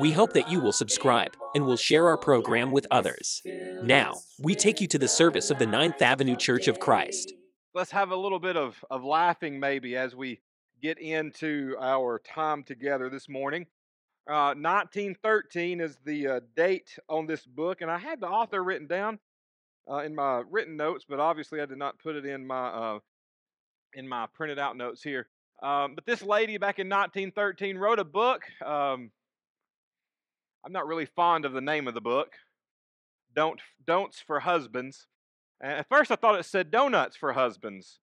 We hope that you will subscribe and will share our program with others. Now, we take you to the service of the Ninth Avenue Church of Christ. let's have a little bit of, of laughing maybe as we get into our time together this morning. Uh, 1913 is the uh, date on this book, and I had the author written down uh, in my written notes, but obviously I did not put it in my uh, in my printed out notes here. Um, but this lady back in 1913 wrote a book. Um, I'm not really fond of the name of the book. Don't don'ts for husbands. And at first I thought it said donuts for husbands.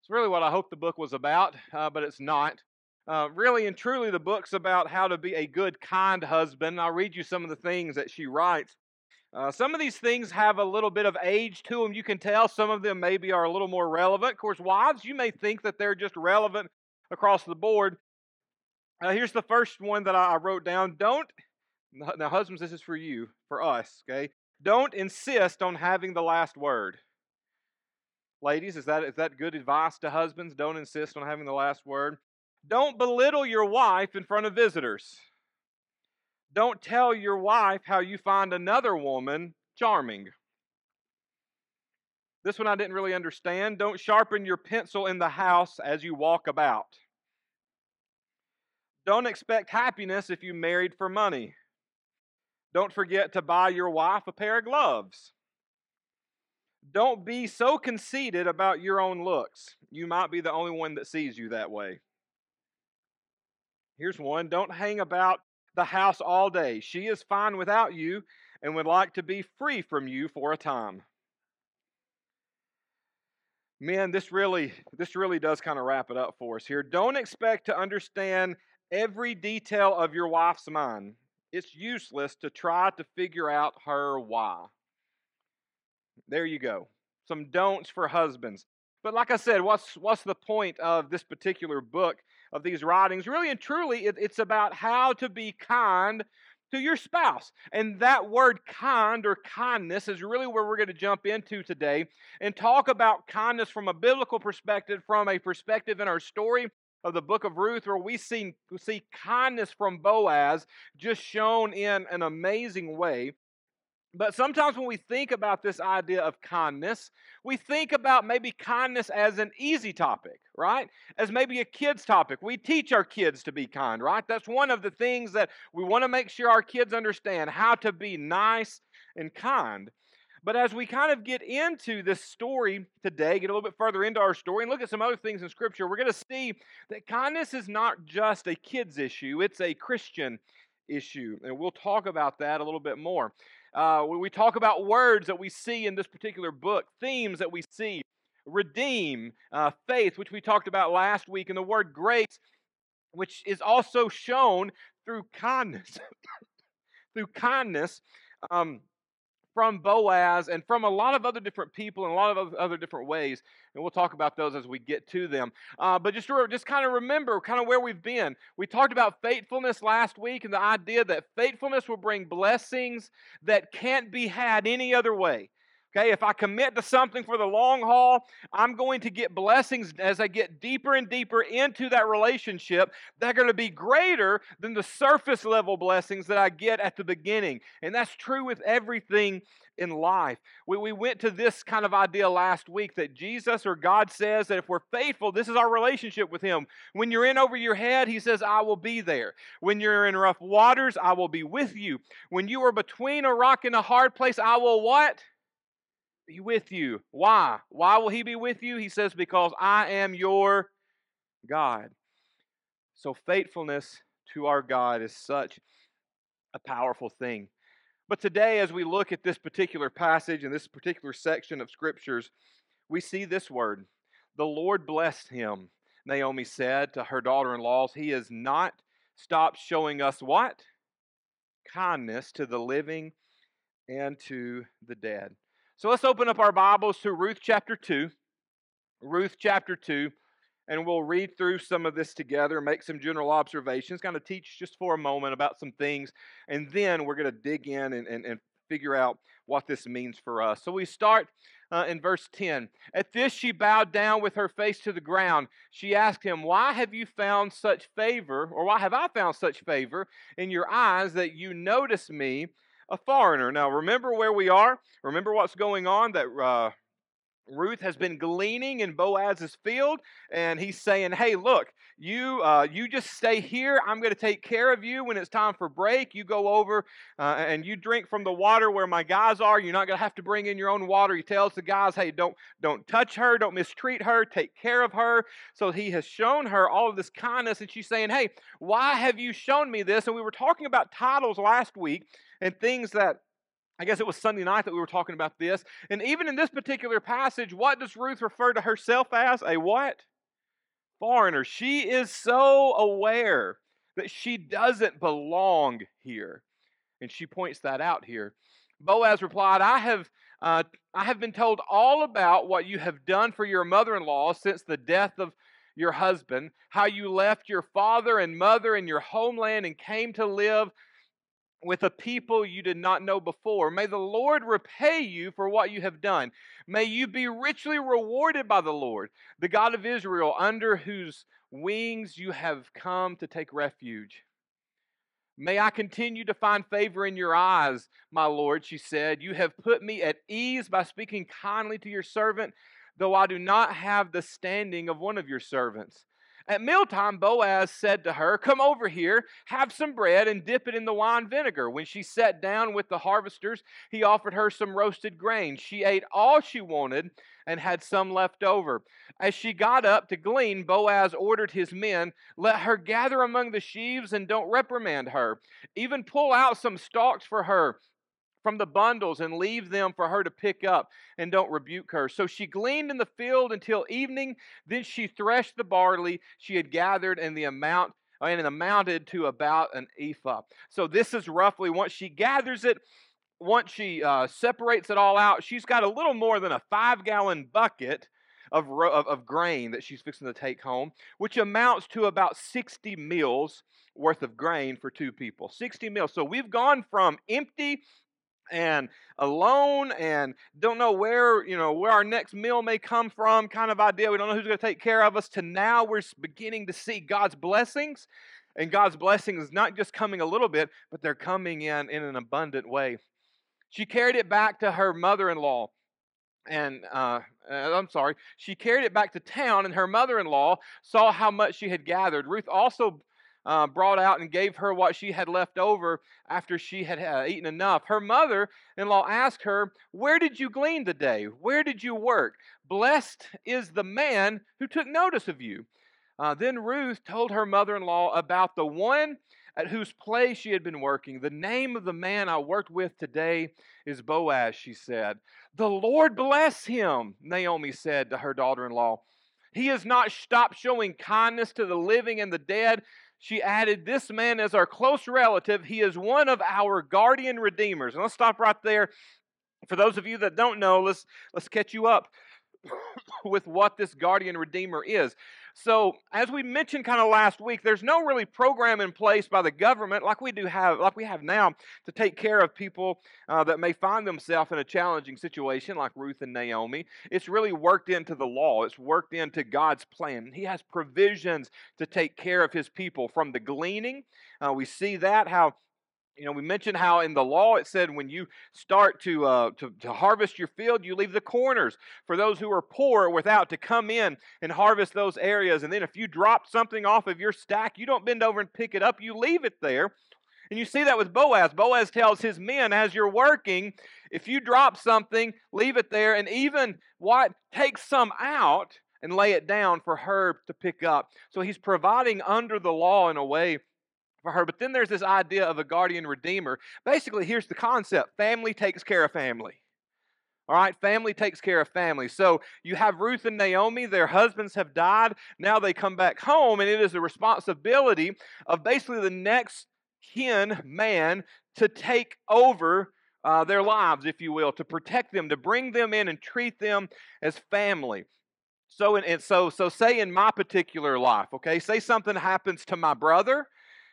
It's really what I hoped the book was about, uh, but it's not. Uh, really and truly, the book's about how to be a good, kind husband. I'll read you some of the things that she writes. Uh, some of these things have a little bit of age to them. You can tell some of them maybe are a little more relevant. Of course, wives, you may think that they're just relevant across the board. Uh, here's the first one that I, I wrote down. Don't, now, husbands, this is for you, for us, okay? Don't insist on having the last word. Ladies, is that, is that good advice to husbands? Don't insist on having the last word. Don't belittle your wife in front of visitors. Don't tell your wife how you find another woman charming. This one I didn't really understand. Don't sharpen your pencil in the house as you walk about. Don't expect happiness if you married for money. Don't forget to buy your wife a pair of gloves. Don't be so conceited about your own looks. You might be the only one that sees you that way. Here's one Don't hang about the house all day. She is fine without you and would like to be free from you for a time. Men, this really this really does kind of wrap it up for us here. Don't expect to understand every detail of your wife's mind. It's useless to try to figure out her why. There you go. Some don'ts for husbands. But like I said, what's what's the point of this particular book of these writings? Really and truly, it, it's about how to be kind to your spouse. And that word kind or kindness is really where we're going to jump into today and talk about kindness from a biblical perspective, from a perspective in our story of the book of Ruth, where we see, we see kindness from Boaz just shown in an amazing way. But sometimes when we think about this idea of kindness, we think about maybe kindness as an easy topic, right? As maybe a kid's topic. We teach our kids to be kind, right? That's one of the things that we want to make sure our kids understand how to be nice and kind. But as we kind of get into this story today, get a little bit further into our story, and look at some other things in Scripture, we're going to see that kindness is not just a kid's issue, it's a Christian issue. And we'll talk about that a little bit more. Uh, we talk about words that we see in this particular book, themes that we see redeem, uh, faith, which we talked about last week, and the word grace, which is also shown through kindness. through kindness. Um, from Boaz and from a lot of other different people in a lot of other different ways. And we'll talk about those as we get to them. Uh, but just, just kind of remember kind of where we've been. We talked about faithfulness last week and the idea that faithfulness will bring blessings that can't be had any other way. Okay, if I commit to something for the long haul, I'm going to get blessings as I get deeper and deeper into that relationship They're going to be greater than the surface level blessings that I get at the beginning. And that's true with everything in life. We, we went to this kind of idea last week that Jesus or God says that if we're faithful, this is our relationship with Him. When you're in over your head, He says, I will be there. When you're in rough waters, I will be with you. When you are between a rock and a hard place, I will what? Be with you. Why? Why will he be with you? He says, Because I am your God. So, faithfulness to our God is such a powerful thing. But today, as we look at this particular passage and this particular section of scriptures, we see this word The Lord blessed him, Naomi said to her daughter in laws. He has not stopped showing us what? Kindness to the living and to the dead. So let's open up our Bibles to Ruth chapter 2. Ruth chapter 2, and we'll read through some of this together, make some general observations, kind of teach just for a moment about some things, and then we're going to dig in and, and, and figure out what this means for us. So we start uh, in verse 10. At this, she bowed down with her face to the ground. She asked him, Why have you found such favor, or why have I found such favor in your eyes that you notice me, a foreigner? Now, remember where we are. Remember what's going on that. Uh, Ruth has been gleaning in Boaz's field, and he's saying, "Hey, look, you uh, you just stay here. I'm going to take care of you when it's time for break. You go over uh, and you drink from the water where my guys are. You're not going to have to bring in your own water." He tells the guys, "Hey, don't don't touch her. Don't mistreat her. Take care of her." So he has shown her all of this kindness, and she's saying, "Hey, why have you shown me this?" And we were talking about titles last week and things that I guess it was Sunday night that we were talking about this. And even in this particular passage, what does Ruth refer to herself as? A what? Foreigner. She is so aware that she doesn't belong here. And she points that out here. Boaz replied, I have, uh, I have been told all about what you have done for your mother in law since the death of your husband, how you left your father and mother and your homeland and came to live with a people you did not know before. May the Lord repay you for what you have done. May you be richly rewarded by the Lord, the God of Israel, under whose wings you have come to take refuge. May I continue to find favor in your eyes, my Lord, she said. You have put me at ease by speaking kindly to your servant, though I do not have the standing of one of your servants. At mealtime, Boaz said to her, Come over here, have some bread, and dip it in the wine vinegar. When she sat down with the harvesters, he offered her some roasted grain. She ate all she wanted and had some left over. As she got up to glean, Boaz ordered his men, Let her gather among the sheaves and don't reprimand her. Even pull out some stalks for her from the bundles and leave them for her to pick up and don't rebuke her. So she gleaned in the field until evening. Then she threshed the barley she had gathered and the amount and it amounted to about an ephah. So this is roughly once she gathers it, once she uh, separates it all out, she's got a little more than a five gallon bucket of, of, of grain that she's fixing to take home, which amounts to about 60 meals worth of grain for two people. 60 meals. So we've gone from empty and alone and don't know where you know where our next meal may come from kind of idea. We don't know who's going to take care of us. To now we're beginning to see god's blessings and god's blessings not just coming a little bit but they're coming in in an abundant way. She carried it back to her mother-in-law and uh, uh I'm sorry, she carried it back to town, and her mother in law saw how much she had gathered. Ruth also uh, brought out and gave her what she had left over after she had uh, eaten enough. Her mother in law asked her, Where did you glean today? Where did you work? Blessed is the man who took notice of you. Uh, then Ruth told her mother in law about the one at whose place she had been working. The name of the man I worked with today is Boaz, she said. The Lord bless him, Naomi said to her daughter in law. He has not stopped showing kindness to the living and the dead she added, This man is our close relative. He is one of our guardian redeemers. And let's stop right there. For those of you that don't know, let's, let's catch you up with what this guardian redeemer is. So, as we mentioned kind of last week, there's no really program in place by the government like we do have, like we have now, to take care of people uh, that may find themselves in a challenging situation, like Ruth and Naomi. It's really worked into the law. It's worked into God's plan. He has provisions to take care of His people from the gleaning. Uh, we see that how you know, we mentioned how in the law it said when you start to, uh, to, to harvest your field, you leave the corners for those who are poor without to come in and harvest those areas. And then if you drop something off of your stack, you don't bend over and pick it up, you leave it there. And you see that with Boaz. Boaz tells his men, as you're working, if you drop something, leave it there, and even what take some out and lay it down for her to pick up. So he's providing under the law in a way for her. But then there's this idea of a guardian redeemer. Basically, here's the concept family takes care of family. All right, family takes care of family. So you have Ruth and Naomi, their husbands have died. Now they come back home, and it is the responsibility of basically the next kin man to take over uh, their lives, if you will, to protect them, to bring them in and treat them as family. So, and so, so say in my particular life, okay, say something happens to my brother,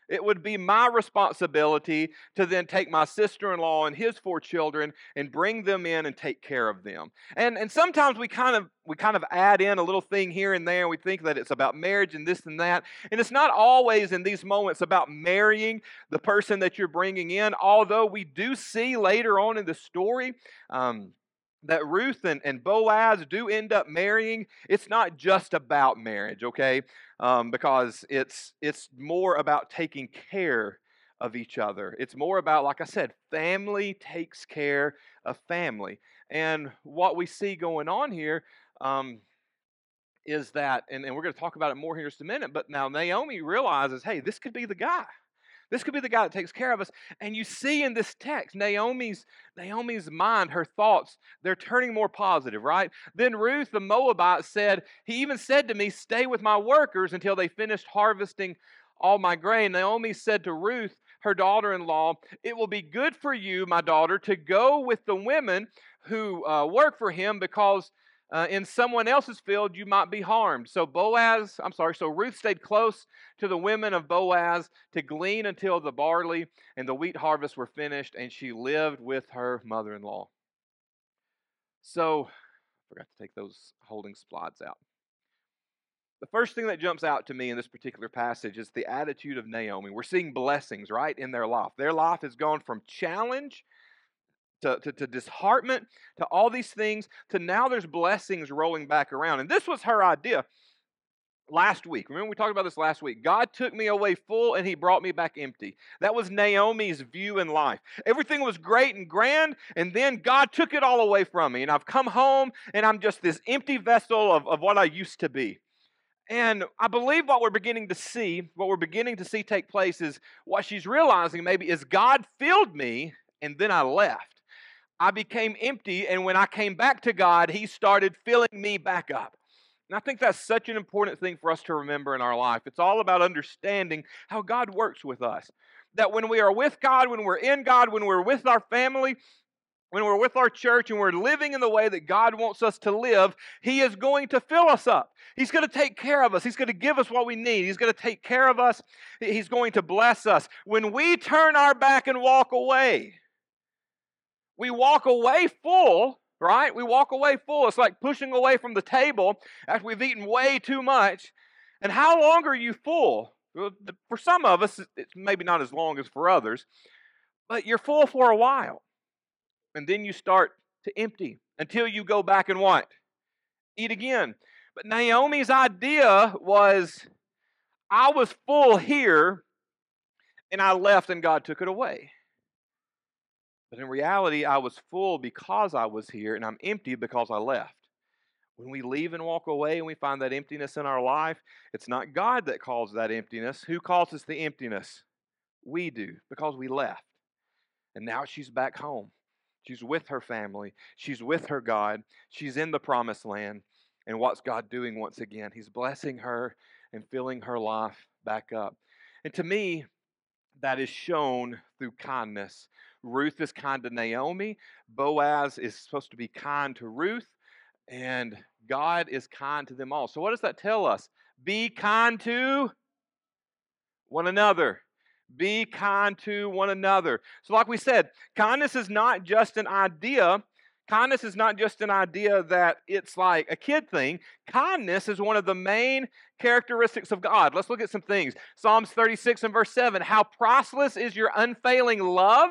it would be my responsibility to then take my sister-in-law and his four children and bring them in and take care of them. And and sometimes we kind of we kind of add in a little thing here and there. We think that it's about marriage and this and that. And it's not always in these moments about marrying the person that you're bringing in. Although we do see later on in the story. Um, that Ruth and, and Boaz do end up marrying, it's not just about marriage, okay? Um, because it's it's more about taking care of each other. It's more about, like I said, family takes care of family. And what we see going on here um, is that, and, and we're going to talk about it more here in just a minute, but now Naomi realizes, hey, this could be the guy. This could be the guy that takes care of us. And you see in this text, Naomi's Naomi's mind, her thoughts, they're turning more positive, right? Then Ruth the Moabite said, He even said to me, Stay with my workers until they finished harvesting all my grain. Naomi said to Ruth, her daughter in law, It will be good for you, my daughter, to go with the women who uh, work for him because uh, in someone else's field, you might be harmed. So Boaz, I'm sorry, so Ruth stayed close to the women of Boaz to glean until the barley and the wheat harvest were finished, and she lived with her mother in law. So, I forgot to take those holding slides out. The first thing that jumps out to me in this particular passage is the attitude of Naomi. We're seeing blessings, right, in their life. Their life has gone from challenge to, to, to to all these things, to now there's blessings rolling back around. And this was her idea last week. Remember, we talked about this last week. God took me away full and he brought me back empty. That was Naomi's view in life. Everything was great and grand, and then God took it all away from me. And I've come home and I'm just this empty vessel of, of what I used to be. And I believe what we're beginning to see, what we're beginning to see take place is what she's realizing maybe is God filled me and then I left. I became empty, and when I came back to God, He started filling me back up. And I think that's such an important thing for us to remember in our life. It's all about understanding how God works with us. That when we are with God, when we're in God, when we're with our family, when we're with our church and we're living in the way that God wants us to live, He is going to fill us up. He's going to take care of us. He's going to give us what we need. He's going to take care of us. He's going to bless us. When we turn our back and walk away, we walk away full, right? We walk away full. It's like pushing away from the table after we've eaten way too much. And how long are you full? For some of us, it's maybe not as long as for others, but you're full for a while. And then you start to empty until you go back and what? Eat again. But Naomi's idea was I was full here and I left and God took it away. But in reality, I was full because I was here, and I'm empty because I left. When we leave and walk away and we find that emptiness in our life, it's not God that causes that emptiness. Who causes the emptiness? We do, because we left. And now she's back home. She's with her family. She's with her God. She's in the promised land. And what's God doing once again? He's blessing her and filling her life back up. And to me, that is shown through kindness. Ruth is kind to Naomi. Boaz is supposed to be kind to Ruth. And God is kind to them all. So, what does that tell us? Be kind to one another. Be kind to one another. So, like we said, kindness is not just an idea. Kindness is not just an idea that it's like a kid thing. Kindness is one of the main characteristics of God. Let's look at some things. Psalms 36 and verse 7 How priceless is your unfailing love,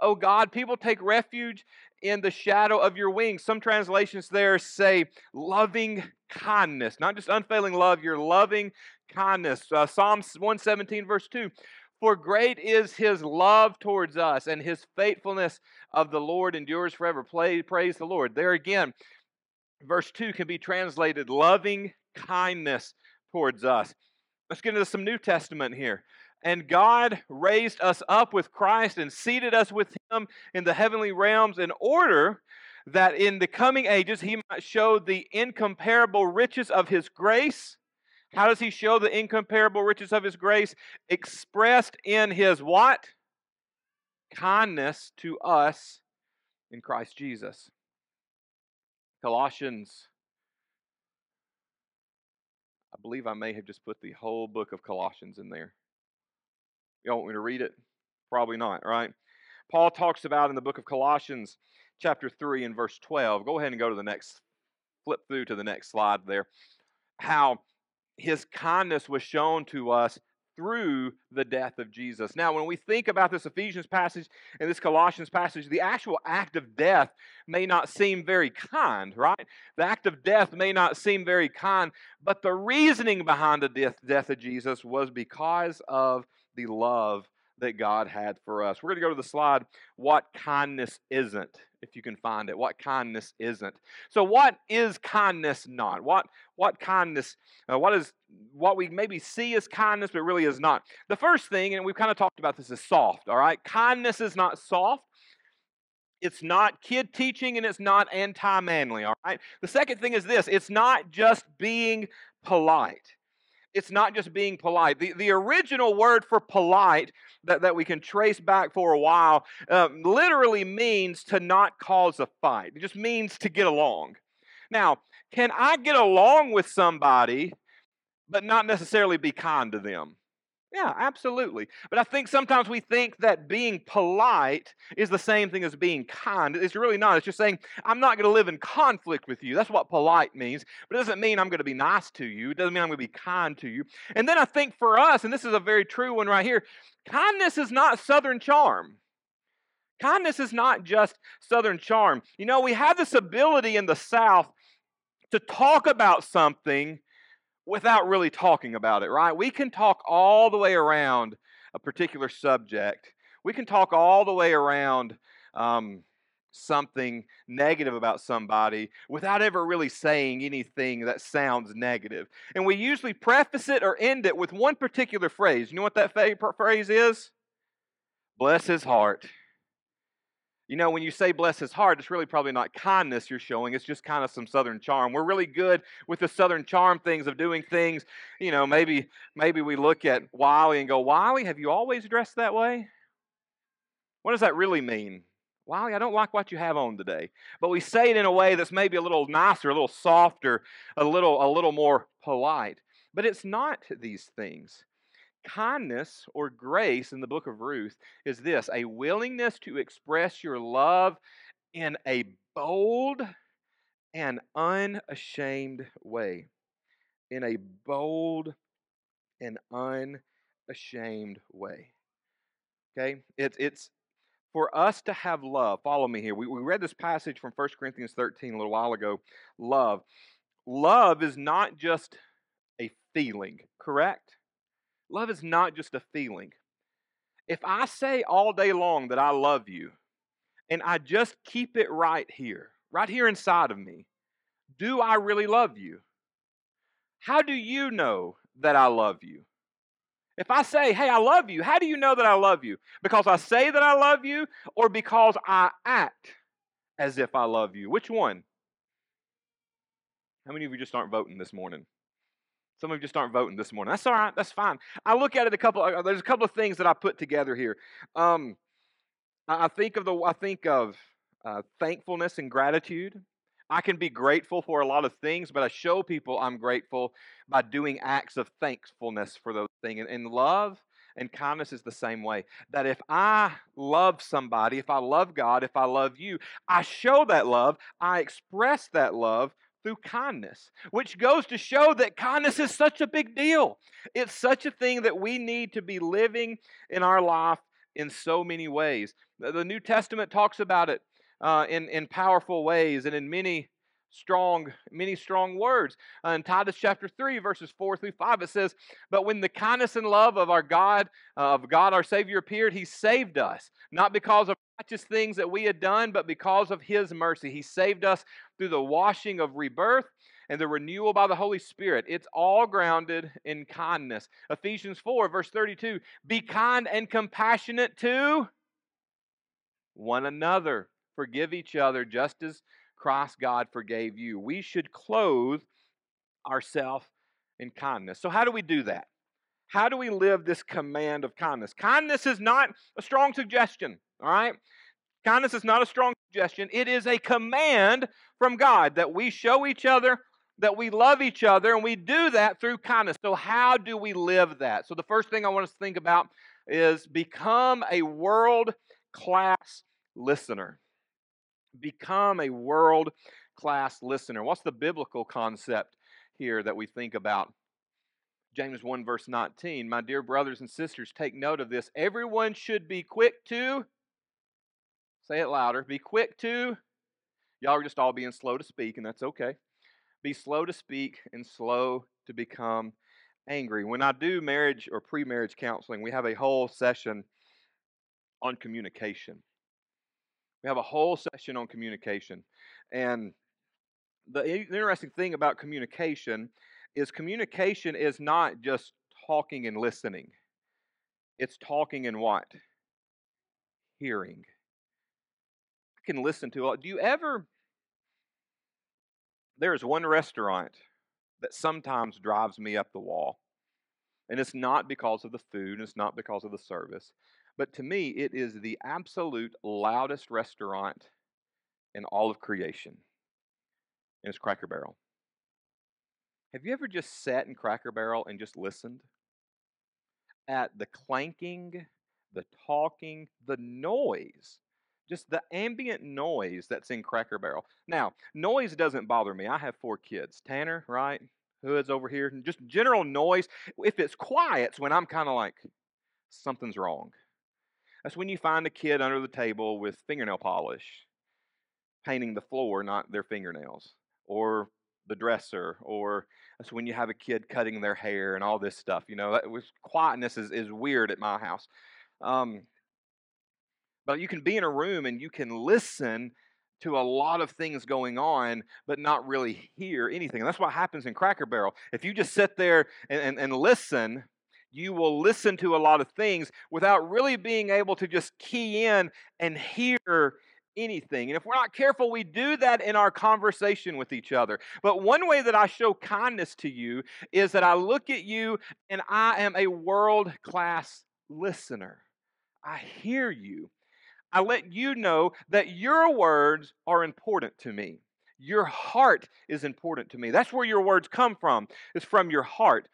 O God. People take refuge in the shadow of your wings. Some translations there say loving kindness, not just unfailing love, your loving kindness. Uh, Psalms 117, verse 2 For great is his love towards us, and his faithfulness of the Lord endures forever. Play, praise the Lord. There again, verse 2 can be translated loving kindness towards us. Let's get into some New Testament here. And God raised us up with Christ and seated us with Him in the heavenly realms in order that in the coming ages He might show the incomparable riches of His grace. How does He show the incomparable riches of His grace? Expressed in His what? Kindness to us in Christ Jesus. Colossians, I believe I may have just put the whole book of Colossians in there. You want me to read it? Probably not, right? Paul talks about in the book of Colossians, chapter 3 and verse 12. Go ahead and go to the next, flip through to the next slide there. How his kindness was shown to us through the death of Jesus. Now, when we think about this Ephesians passage and this Colossians passage, the actual act of death may not seem very kind, right? The act of death may not seem very kind, but the reasoning behind the death, death of Jesus was because of the love that God had for us. We're going to go to the slide, What Kindness Isn't, if you can find it. What kindness isn't. So, what is kindness not? What, what kindness, uh, what is what we maybe see as kindness, but really is not? The first thing, and we've kind of talked about this, is soft, all right? Kindness is not soft. It's not kid teaching and it's not anti manly, all right? The second thing is this it's not just being polite it's not just being polite. The, the original word for polite that, that we can trace back for a while uh, literally means to not cause a fight. It just means to get along. Now, can I get along with somebody but not necessarily be kind to them? Yeah, absolutely. But I think sometimes we think that being polite is the same thing as being kind. It's really not. It's just saying, I'm not going to live in conflict with you. That's what polite means. But it doesn't mean I'm going to be nice to you. It doesn't mean I'm going to be kind to you. And then I think for us, and this is a very true one right here, kindness is not Southern charm. Kindness is not just Southern charm. You know, we have this ability in the South to talk about something without really talking about it, right? We can talk all the way around a particular subject. We can talk all the way around um, something negative about somebody without ever really saying anything that sounds negative. And we usually preface it or end it with one particular phrase. You know what that phrase is? Bless his heart. You know, when you say bless his heart, it's really probably not kindness you're showing. It's just kind of some southern charm. We're really good with the southern charm things of doing things. You know, maybe maybe we look at Wiley and go, Wiley, have you always dressed that way? What does that really mean? Wiley, I don't like what you have on today. But we say it in a way that's maybe a little nicer, a little softer, a little a little more polite. But it's not these things. Kindness or grace in the book of Ruth is this a willingness to express your love in a bold and unashamed way. In a bold and unashamed way. Okay? It's, it's for us to have love. Follow me here. We, we read this passage from 1 Corinthians 13 a little while ago. Love. Love is not just a feeling, correct? Love is not just a feeling. If I say all day long that I love you, and I just keep it right here, right here inside of me, do I really love you? How do you know that I love you? If I say, hey, I love you, how do you know that I love you? Because I say that I love you or because I act as if I love you? Which one? How many of you just aren't voting this morning? Some of you just aren't voting this morning. That's all right. That's fine. I look at it a couple. Uh, there's a couple of things that I put together here. Um, I think of the. I think of uh, thankfulness and gratitude. I can be grateful for a lot of things, but I show people I'm grateful by doing acts of thankfulness for those things. And, and love and kindness is the same way. That if I love somebody, if I love God, if I love you, I show that love, I express that love through kindness, which goes to show that kindness is such a big deal. It's such a thing that we need to be living in our life in so many ways. The New Testament talks about it uh, in, in powerful ways and in many strong many strong words uh, in titus chapter 3 verses 4 through 5 it says but when the kindness and love of our god uh, of god our savior appeared he saved us not because of righteous things that we had done but because of his mercy he saved us through the washing of rebirth and the renewal by the Holy Spirit. It's all grounded in kindness. Ephesians 4, verse 32 Be kind and compassionate to one another. Forgive each other just as Christ God forgave you. We should clothe ourselves in kindness. So, how do we do that? How do we live this command of kindness? Kindness is not a strong suggestion, all right? Kindness is not a strong suggestion, it is a command from God that we show each other that we love each other, and we do that through kindness. So, how do we live that? So, the first thing I want us to think about is become a world class listener. Become a world class listener. What's the biblical concept here that we think about? James 1, verse 19. My dear brothers and sisters, take note of this. Everyone should be quick to, say it louder, be quick to, y'all are just all being slow to speak, and that's okay. Be slow to speak and slow to become angry. When I do marriage or pre marriage counseling, we have a whole session on communication. We have a whole session on communication. And the interesting thing about communication is communication is not just talking and listening. It's talking and what? Hearing. I can listen to it. Do you ever there's one restaurant that sometimes drives me up the wall. And it's not because of the food, it's not because of the service. But to me, it is the absolute loudest restaurant in all of creation. And it's Cracker Barrel. Have you ever just sat in Cracker Barrel and just listened? At the clanking, the talking, the noise just the ambient noise that's in Cracker Barrel. Now, noise doesn't bother me. I have four kids. Tanner, right? Hood's over here. Just general noise. If it's quiet, it's when I'm kind of like, something's wrong. That's when you find a kid under the table with fingernail polish, painting the floor, not their fingernails, or the dresser, or that's when you have a kid cutting their hair and all this stuff. You know, that was, quietness is, is weird at my house. Um, but you can be in a room and you can listen to a lot of things going on, but not really hear anything. And that's what happens in Cracker Barrel. If you just sit there and, and, and listen, you will listen to a lot of things without really being able to just key in and hear anything. And if we're not careful, we do that in our conversation with each other. But one way that I show kindness to you is that I look at you and I am a world class listener. I hear you. I let you know that your words are important to me. Your heart is important to me. That's where your words come from. It's from your heart.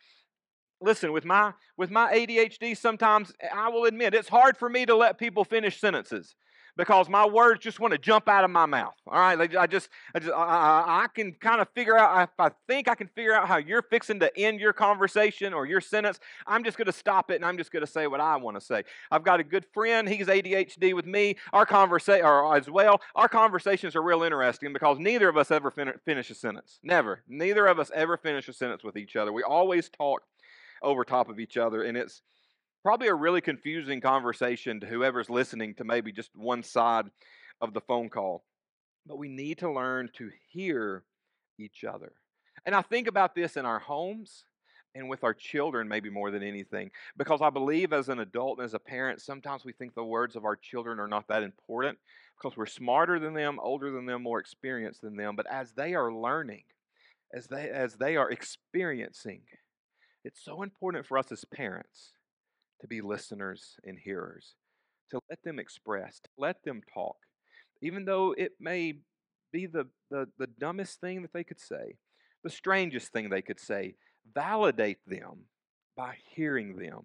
Listen, with my with my ADHD sometimes eh, I will admit it's hard for me to let people finish sentences because my words just want to jump out of my mouth. All right, like I just, I just, I, I can kind of figure out. If I think I can figure out how you're fixing to end your conversation or your sentence, I'm just going to stop it and I'm just going to say what I want to say. I've got a good friend. He's ADHD with me. Our conversation, or as well, our conversations are real interesting because neither of us ever fin- finish a sentence. Never. Neither of us ever finish a sentence with each other. We always talk over top of each other, and it's probably a really confusing conversation to whoever's listening to maybe just one side of the phone call. But we need to learn to hear each other. And I think about this in our homes and with our children, maybe more than anything, because I believe as an adult and as a parent, sometimes we think the words of our children are not that important because we're smarter than them, older than them, more experienced than them. But as they are learning, as they as they are experiencing, it's so important for us as parents to be listeners and hearers, to let them express, to let them talk, even though it may be the, the, the dumbest thing that they could say, the strangest thing they could say. Validate them by hearing them.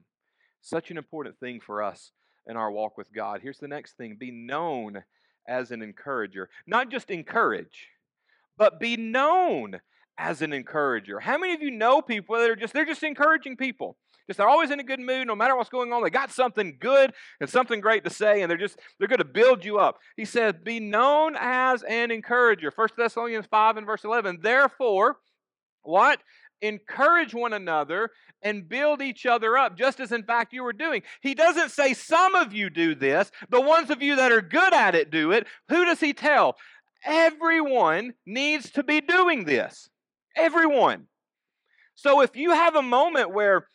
Such an important thing for us in our walk with God. Here's the next thing be known as an encourager. Not just encourage, but be known as an encourager. How many of you know people that are just they're just encouraging people? Just they're always in a good mood, no matter what's going on. They got something good and something great to say, and they're just they're going to build you up. He says, "Be known as an encourager." First Thessalonians five and verse eleven. Therefore, what? Encourage one another and build each other up, just as in fact you were doing. He doesn't say some of you do this, the ones of you that are good at it do it. Who does he tell? Everyone needs to be doing this. Everyone. So if you have a moment where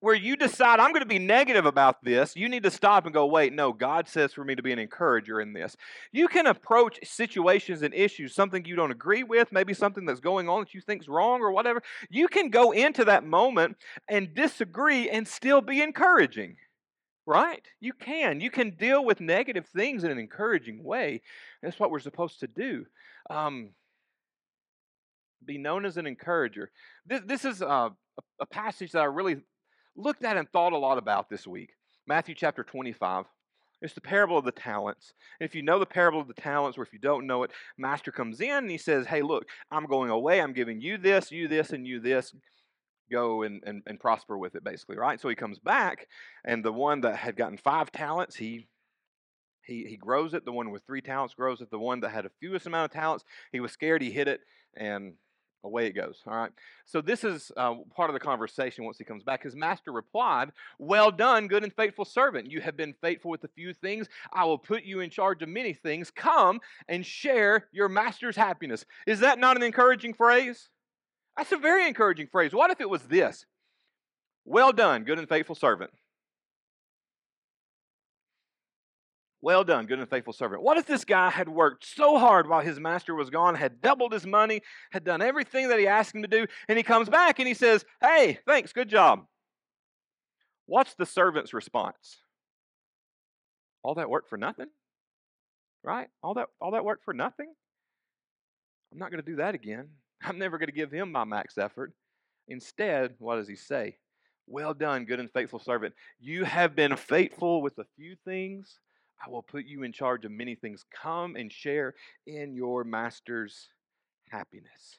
where you decide I'm going to be negative about this, you need to stop and go, wait, no, God says for me to be an encourager in this. You can approach situations and issues, something you don't agree with, maybe something that's going on that you think's wrong or whatever. You can go into that moment and disagree and still be encouraging. Right? You can. You can deal with negative things in an encouraging way. That's what we're supposed to do. Um, be known as an encourager. This, this is uh, a, a passage that I really looked at and thought a lot about this week. Matthew chapter 25. It's the parable of the talents. And if you know the parable of the talents, or if you don't know it, Master comes in and he says, Hey, look, I'm going away. I'm giving you this, you this, and you this. Go and, and, and prosper with it, basically, right? So he comes back, and the one that had gotten five talents, he he, he grows it. The one with three talents grows it. The one that had a fewest amount of talents, he was scared, he hit it, and away it goes. All right. So this is uh, part of the conversation once he comes back. His master replied, "Well done, good and faithful servant. You have been faithful with a few things. I will put you in charge of many things. Come and share your master's happiness." Is that not an encouraging phrase? That's a very encouraging phrase. What if it was this? Well done, good and faithful servant. Well done, good and faithful servant. What if this guy had worked so hard while his master was gone, had doubled his money, had done everything that he asked him to do, and he comes back and he says, Hey, thanks, good job. What's the servant's response? All that work for nothing? Right? All that all that work for nothing? I'm not going to do that again. I'm never going to give him my max effort. Instead, what does he say? Well done, good and faithful servant. You have been faithful with a few things. I will put you in charge of many things. Come and share in your master's happiness.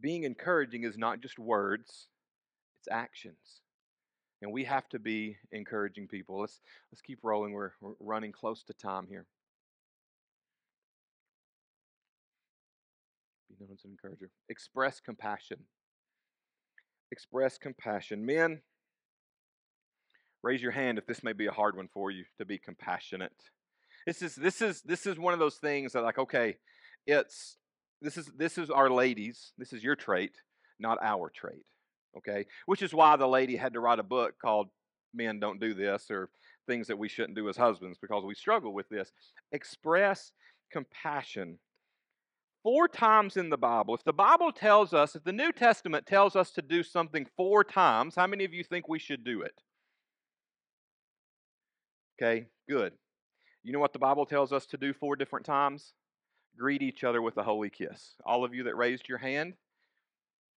Being encouraging is not just words, it's actions. And we have to be encouraging people. Let's, let's keep rolling. We're, we're running close to time here. Be known as an encourager. Express compassion. Express compassion. Men, Raise your hand if this may be a hard one for you to be compassionate. This is this is this is one of those things that like okay, it's this is this is our ladies. This is your trait, not our trait. Okay? Which is why the lady had to write a book called Men Don't Do This or things that we shouldn't do as husbands because we struggle with this. Express compassion. Four times in the Bible. If the Bible tells us, if the New Testament tells us to do something four times, how many of you think we should do it? Okay, good. You know what the Bible tells us to do four different times? Greet each other with a holy kiss. All of you that raised your hand,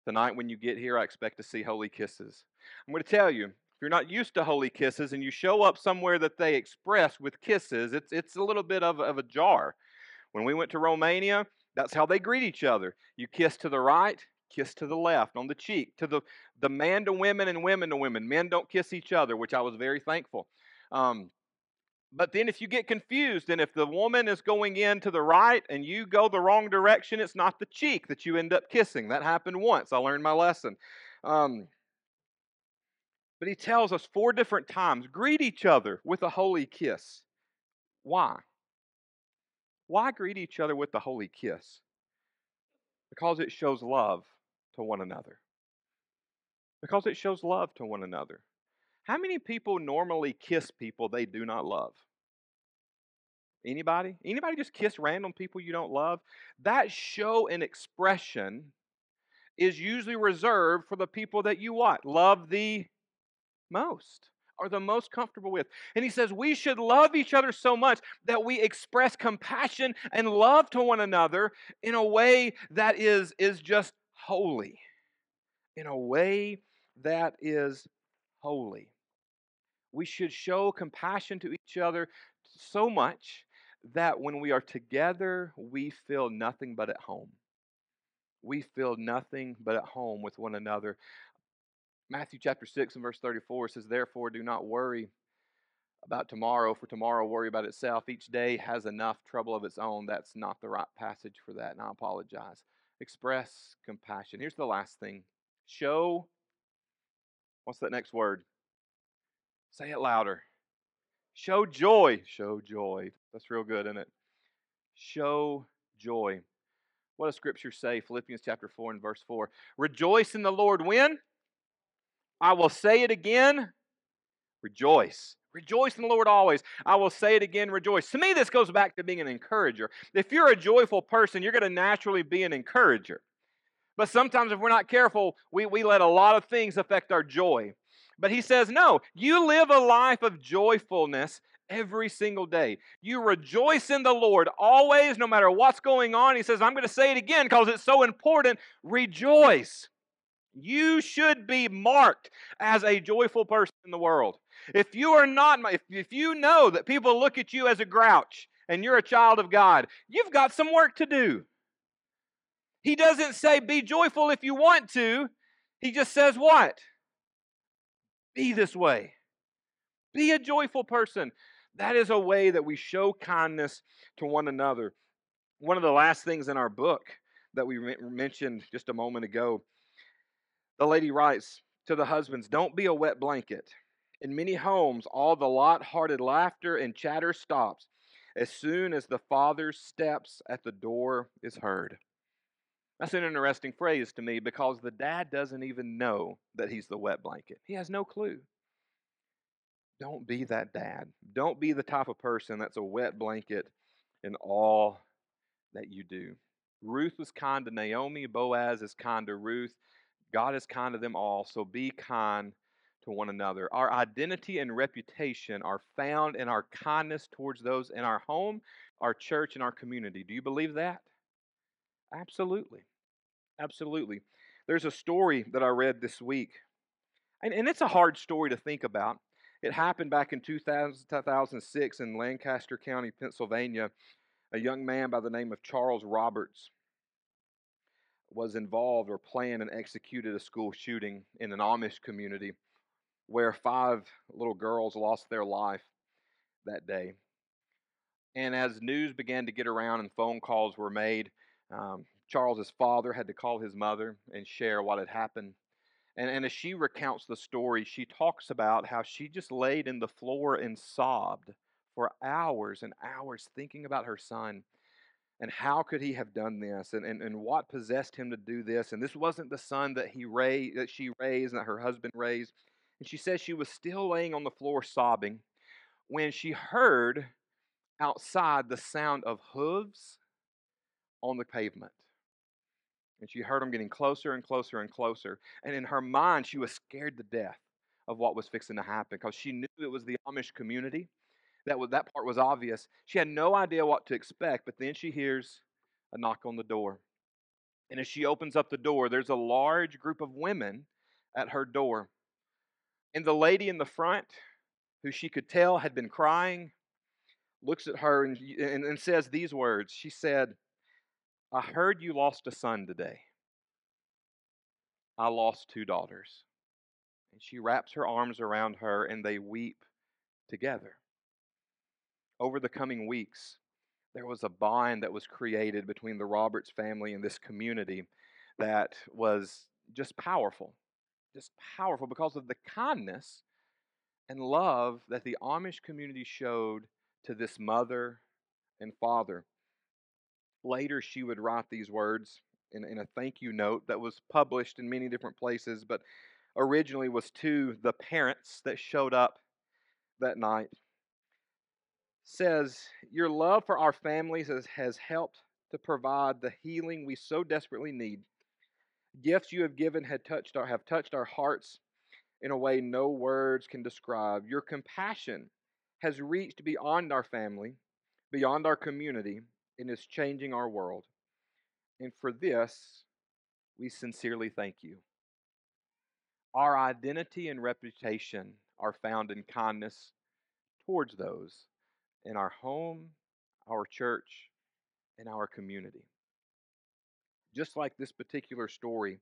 tonight when you get here, I expect to see holy kisses. I'm going to tell you, if you're not used to holy kisses and you show up somewhere that they express with kisses, it's, it's a little bit of, of a jar. When we went to Romania, that's how they greet each other. You kiss to the right, kiss to the left, on the cheek, to the, the man to women and women to women. Men don't kiss each other, which I was very thankful. Um, but then if you get confused, and if the woman is going in to the right and you go the wrong direction, it's not the cheek that you end up kissing. That happened once. I learned my lesson. Um, but he tells us four different times greet each other with a holy kiss. Why? Why greet each other with the holy kiss? Because it shows love to one another. Because it shows love to one another. How many people normally kiss people they do not love? Anybody? Anybody just kiss random people you don't love? That show and expression is usually reserved for the people that you what? Love the most or the most comfortable with. And he says we should love each other so much that we express compassion and love to one another in a way that is is just holy. In a way that is holy. We should show compassion to each other so much that when we are together, we feel nothing but at home. We feel nothing but at home with one another. Matthew chapter 6 and verse 34 says, Therefore, do not worry about tomorrow, for tomorrow worry about itself. Each day has enough trouble of its own. That's not the right passage for that, and I apologize. Express compassion. Here's the last thing show. What's that next word? Say it louder. Show joy. Show joy. That's real good, isn't it? Show joy. What does Scripture say? Philippians chapter 4 and verse 4. Rejoice in the Lord when? I will say it again. Rejoice. Rejoice in the Lord always. I will say it again, rejoice. To me, this goes back to being an encourager. If you're a joyful person, you're going to naturally be an encourager. But sometimes, if we're not careful, we, we let a lot of things affect our joy. But he says, no, you live a life of joyfulness every single day. You rejoice in the Lord always, no matter what's going on. He says, I'm going to say it again because it's so important. Rejoice. You should be marked as a joyful person in the world. If you are not, if, if you know that people look at you as a grouch and you're a child of God, you've got some work to do. He doesn't say be joyful if you want to. He just says what? Be this way. Be a joyful person. That is a way that we show kindness to one another. One of the last things in our book that we mentioned just a moment ago, the lady writes to the husbands, Don't be a wet blanket. In many homes, all the light hearted laughter and chatter stops as soon as the father's steps at the door is heard. That's an interesting phrase to me because the dad doesn't even know that he's the wet blanket. He has no clue. Don't be that dad. Don't be the type of person that's a wet blanket in all that you do. Ruth was kind to Naomi, Boaz is kind to Ruth. God is kind to them all, so be kind to one another. Our identity and reputation are found in our kindness towards those in our home, our church, and our community. Do you believe that? Absolutely. Absolutely. There's a story that I read this week, and, and it's a hard story to think about. It happened back in 2000, 2006 in Lancaster County, Pennsylvania. A young man by the name of Charles Roberts was involved or planned and executed a school shooting in an Amish community where five little girls lost their life that day. And as news began to get around and phone calls were made, um, Charles's father had to call his mother and share what had happened. And, and as she recounts the story, she talks about how she just laid in the floor and sobbed for hours and hours thinking about her son and how could he have done this and, and, and what possessed him to do this and this wasn't the son that he raised that she raised and that her husband raised and she says she was still laying on the floor sobbing when she heard outside the sound of hooves on the pavement. And she heard them getting closer and closer and closer. And in her mind, she was scared to death of what was fixing to happen because she knew it was the Amish community. That, was, that part was obvious. She had no idea what to expect, but then she hears a knock on the door. And as she opens up the door, there's a large group of women at her door. And the lady in the front, who she could tell had been crying, looks at her and, and, and says these words. She said, I heard you lost a son today. I lost two daughters. And she wraps her arms around her and they weep together. Over the coming weeks, there was a bond that was created between the Roberts family and this community that was just powerful just powerful because of the kindness and love that the Amish community showed to this mother and father. Later, she would write these words in, in a thank you note that was published in many different places, but originally was to the parents that showed up that night. Says, Your love for our families has, has helped to provide the healing we so desperately need gifts you have given had touched our, have touched our hearts in a way no words can describe. Your compassion has reached beyond our family, beyond our community, and is changing our world. And for this, we sincerely thank you. Our identity and reputation are found in kindness towards those in our home, our church, and our community just like this particular story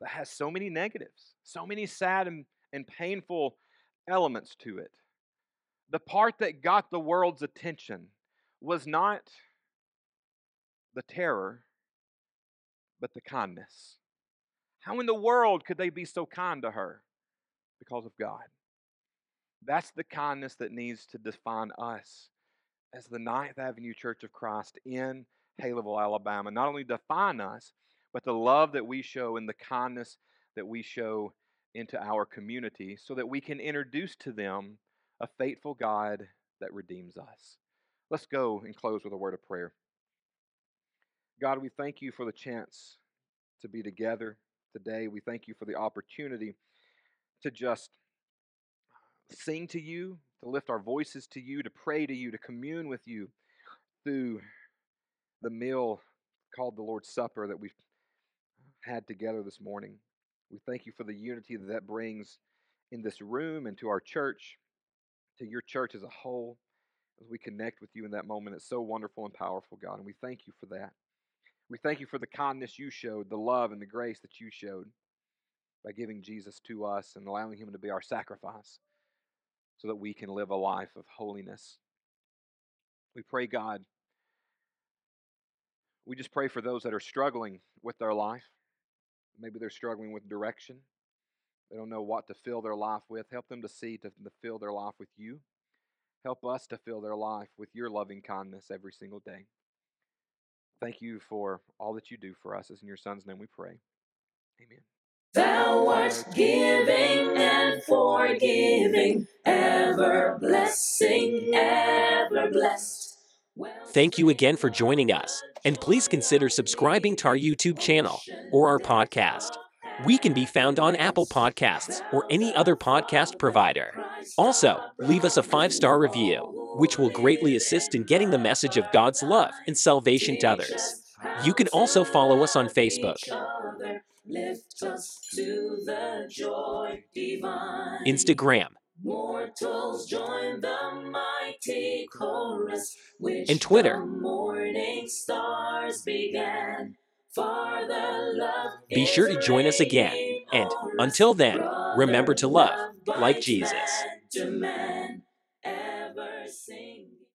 that has so many negatives, so many sad and, and painful elements to it. The part that got the world's attention was not the terror, but the kindness. How in the world could they be so kind to her? Because of God. That's the kindness that needs to define us as the Ninth Avenue Church of Christ in Haleyville, Alabama. Not only define us, but the love that we show and the kindness that we show into our community so that we can introduce to them a faithful God that redeems us. Let's go and close with a word of prayer. God, we thank you for the chance to be together today. We thank you for the opportunity to just sing to you, to lift our voices to you, to pray to you, to commune with you through the meal called the Lord's Supper that we've had together this morning. We thank you for the unity that that brings in this room and to our church, to your church as a whole, as we connect with you in that moment. It's so wonderful and powerful, God, and we thank you for that. We thank you for the kindness you showed, the love and the grace that you showed by giving Jesus to us and allowing him to be our sacrifice so that we can live a life of holiness. We pray, God, we just pray for those that are struggling with their life. Maybe they're struggling with direction. They don't know what to fill their life with. Help them to see, to, to fill their life with you. Help us to fill their life with your loving kindness every single day. Thank you for all that you do for us. It's in your Son's name we pray. Amen. Thou art giving and forgiving, ever blessing, ever blessed. Thank you again for joining us, and please consider subscribing to our YouTube channel or our podcast. We can be found on Apple Podcasts or any other podcast provider. Also, leave us a five star review, which will greatly assist in getting the message of God's love and salvation to others. You can also follow us on Facebook, Instagram, Mortals join the mighty chorus, and Twitter. morning stars began. For the love Be sure to join us again. And until then, remember to love like Jesus.